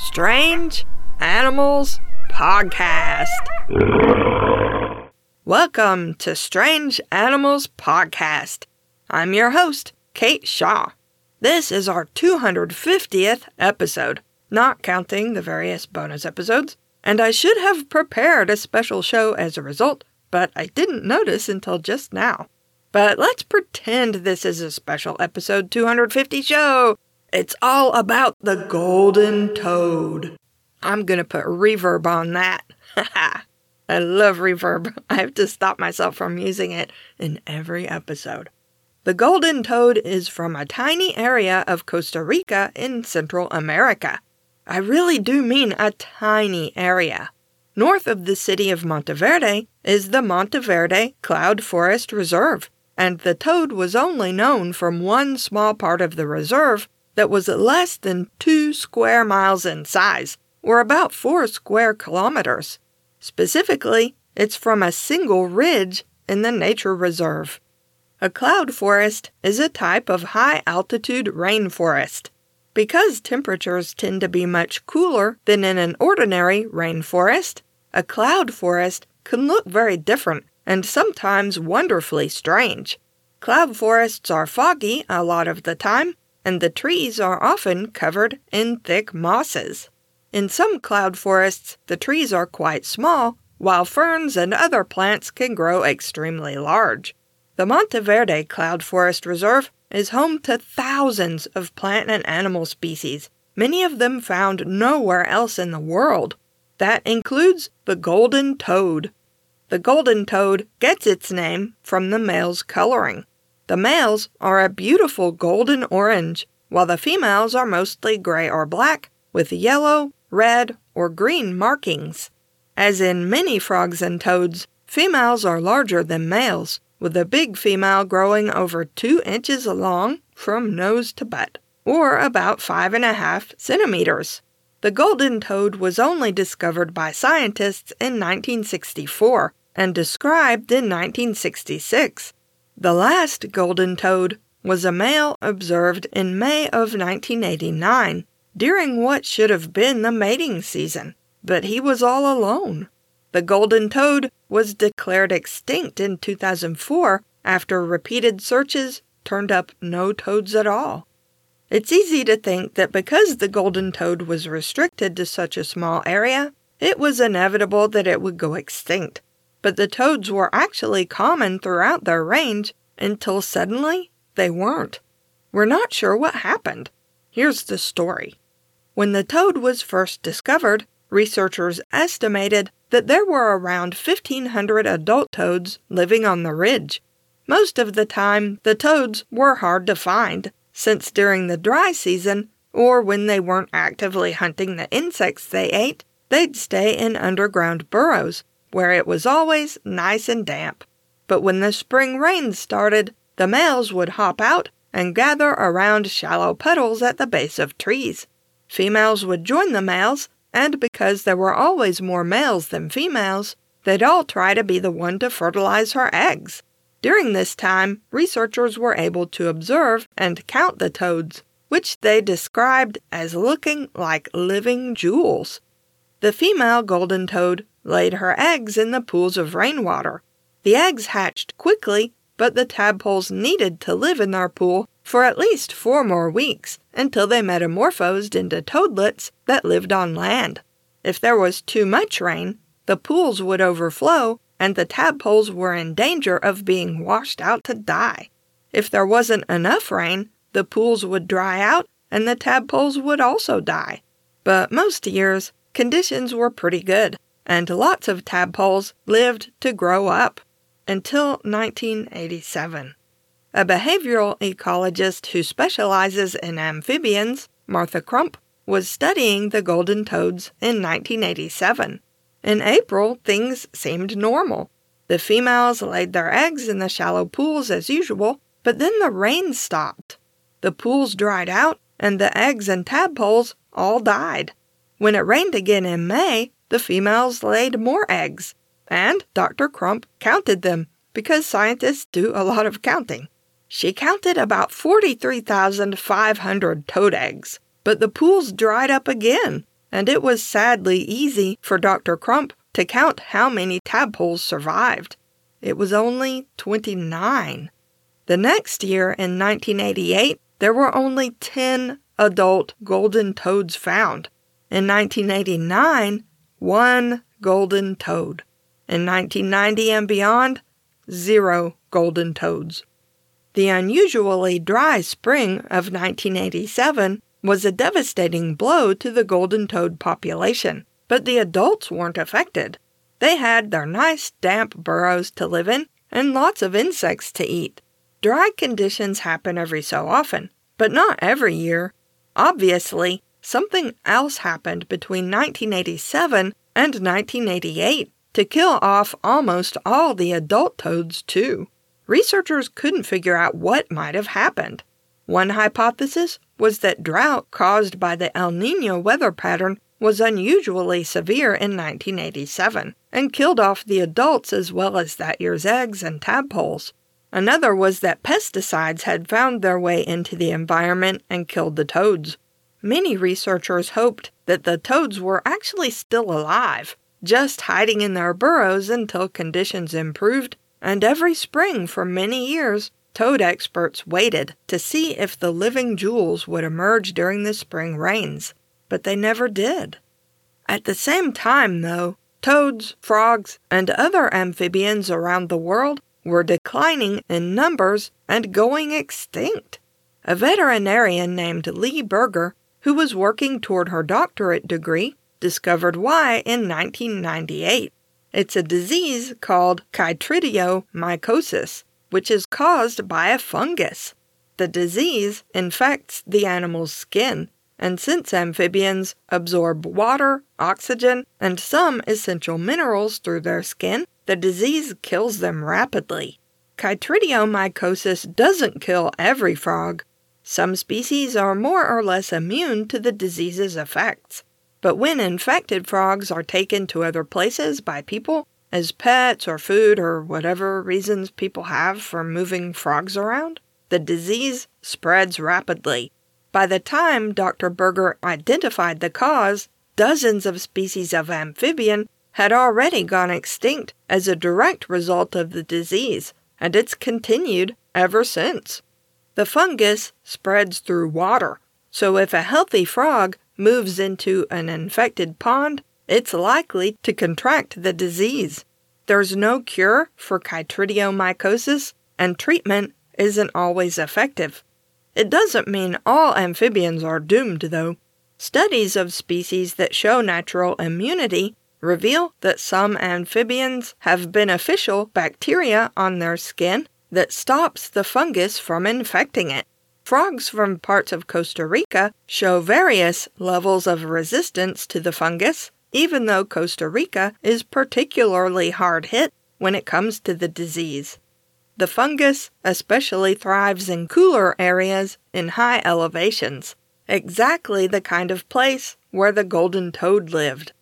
Strange Animals Podcast. Welcome to Strange Animals Podcast. I'm your host, Kate Shaw. This is our 250th episode, not counting the various bonus episodes, and I should have prepared a special show as a result, but I didn't notice until just now. But let's pretend this is a special episode 250 show. It's all about the golden toad. I'm gonna put reverb on that. I love reverb. I have to stop myself from using it in every episode. The golden toad is from a tiny area of Costa Rica in Central America. I really do mean a tiny area. North of the city of Monteverde is the Monteverde Cloud Forest Reserve, and the toad was only known from one small part of the reserve that was less than two square miles in size, or about four square kilometers. Specifically, it's from a single ridge in the nature reserve. A cloud forest is a type of high altitude rainforest. Because temperatures tend to be much cooler than in an ordinary rainforest, a cloud forest can look very different and sometimes wonderfully strange. Cloud forests are foggy a lot of the time, and the trees are often covered in thick mosses. In some cloud forests, the trees are quite small, while ferns and other plants can grow extremely large. The Monteverde Cloud Forest Reserve is home to thousands of plant and animal species, many of them found nowhere else in the world. That includes the golden toad. The golden toad gets its name from the male's coloring. The males are a beautiful golden orange, while the females are mostly gray or black with yellow, red, or green markings. As in many frogs and toads, females are larger than males, with a big female growing over two inches long from nose to butt, or about five and a half centimeters. The golden toad was only discovered by scientists in 1964 and described in 1966. The last golden toad was a male observed in May of 1989 during what should have been the mating season, but he was all alone. The golden toad was declared extinct in 2004 after repeated searches turned up no toads at all. It's easy to think that because the golden toad was restricted to such a small area, it was inevitable that it would go extinct. But the toads were actually common throughout their range until suddenly they weren't. We're not sure what happened. Here's the story. When the toad was first discovered, researchers estimated that there were around 1,500 adult toads living on the ridge. Most of the time, the toads were hard to find, since during the dry season, or when they weren't actively hunting the insects they ate, they'd stay in underground burrows, where it was always nice and damp. But when the spring rains started, the males would hop out and gather around shallow puddles at the base of trees. Females would join the males, and because there were always more males than females, they'd all try to be the one to fertilize her eggs. During this time, researchers were able to observe and count the toads, which they described as looking like living jewels. The female golden toad laid her eggs in the pools of rainwater. The eggs hatched quickly, but the tadpoles needed to live in their pool for at least four more weeks until they metamorphosed into toadlets that lived on land. If there was too much rain, the pools would overflow and the tadpoles were in danger of being washed out to die. If there wasn't enough rain, the pools would dry out and the tadpoles would also die. But most years, conditions were pretty good, and lots of tadpoles lived to grow up until 1987. A behavioral ecologist who specializes in amphibians, Martha Crump, was studying the golden toads in 1987. In April, things seemed normal. The females laid their eggs in the shallow pools as usual, but then the rain stopped. The pools dried out, and the eggs and tadpoles all died. When it rained again in May, the females laid more eggs, and Dr. Crump counted them because scientists do a lot of counting. She counted about 43,500 toad eggs, but the pools dried up again, and it was sadly easy for Dr. Crump to count how many tadpoles survived. It was only 29. The next year, in 1988, there were only 10 adult golden toads found. In 1989, one golden toad. In 1990 and beyond, zero golden toads. The unusually dry spring of 1987 was a devastating blow to the golden toad population, but the adults weren't affected. They had their nice damp burrows to live in and lots of insects to eat. Dry conditions happen every so often, but not every year. Obviously, something else happened between 1987 and 1988 to kill off almost all the adult toads, too. Researchers couldn't figure out what might have happened. One hypothesis was that drought caused by the El Nino weather pattern was unusually severe in 1987 and killed off the adults as well as that year's eggs and tadpoles. Another was that pesticides had found their way into the environment and killed the toads. Many researchers hoped that the toads were actually still alive, just hiding in their burrows until conditions improved, and every spring for many years, toad experts waited to see if the living jewels would emerge during the spring rains but they never did. At the same time, though, toads, frogs, and other amphibians around the world were declining in numbers and going extinct. A veterinarian named Lee Berger, who was working toward her doctorate degree, discovered why in 1998. It's a disease called chytridiomycosis, which is caused by a fungus. The disease infects the animal's skin and since amphibians absorb water, oxygen, and some essential minerals through their skin, the disease kills them rapidly. Chytridiomycosis doesn't kill every frog. Some species are more or less immune to the disease's effects. But when infected frogs are taken to other places by people, as pets or food or whatever reasons people have for moving frogs around, the disease spreads rapidly by the time Dr. Berger identified the cause, dozens of species of amphibian had already gone extinct as a direct result of the disease, and it's continued ever since. The fungus spreads through water, so if a healthy frog moves into an infected pond, it's likely to contract the disease. There's no cure for chytridiomycosis, and treatment isn't always effective. It doesn't mean all amphibians are doomed, though. Studies of species that show natural immunity reveal that some amphibians have beneficial bacteria on their skin that stops the fungus from infecting it. Frogs from parts of Costa Rica show various levels of resistance to the fungus, even though Costa Rica is particularly hard hit when it comes to the disease. The fungus especially thrives in cooler areas in high elevations, exactly the kind of place where the golden toad lived.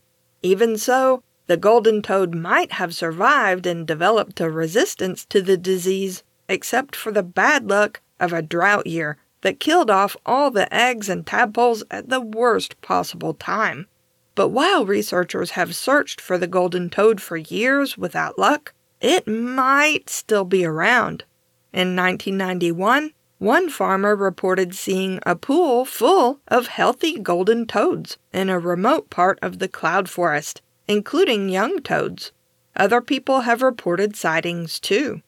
Even so, the golden toad might have survived and developed a resistance to the disease, except for the bad luck of a drought year that killed off all the eggs and tadpoles at the worst possible time. But while researchers have searched for the golden toad for years without luck, it might still be around. In 1991, one farmer reported seeing a pool full of healthy golden toads in a remote part of the cloud forest, including young toads. Other people have reported sightings too.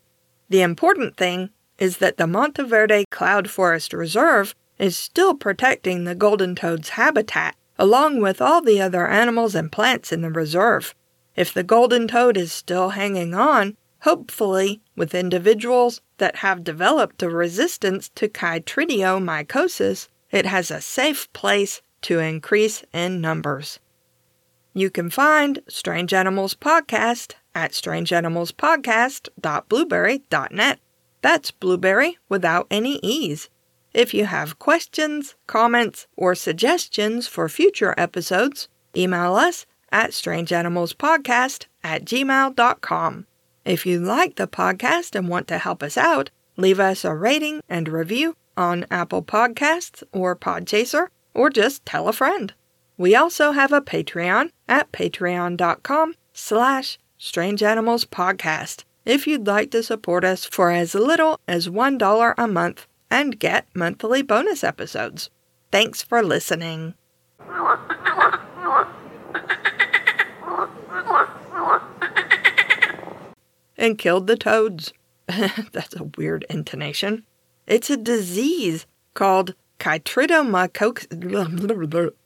The important thing is that the Monteverde Cloud Forest Reserve is still protecting the golden toad's habitat, along with all the other animals and plants in the reserve. If the golden toad is still hanging on, hopefully with individuals that have developed a resistance to chytridiomycosis, it has a safe place to increase in numbers. You can find Strange Animals Podcast at strangeanimalspodcast.blubrry.net. That's blueberry without any e's. If you have questions, comments, or suggestions for future episodes, email us at strangeanimalspodcast at gmail.com. If you like the podcast and want to help us out, leave us a rating and review on Apple Podcasts or Podchaser, or just tell a friend. We also have a Patreon at patreon.com slash Strange Animals Podcast if you'd like to support us for as little as $1 a month and get monthly bonus episodes. Thanks for listening. and killed the toads. That's a weird intonation. It's a disease called chytridomycosis.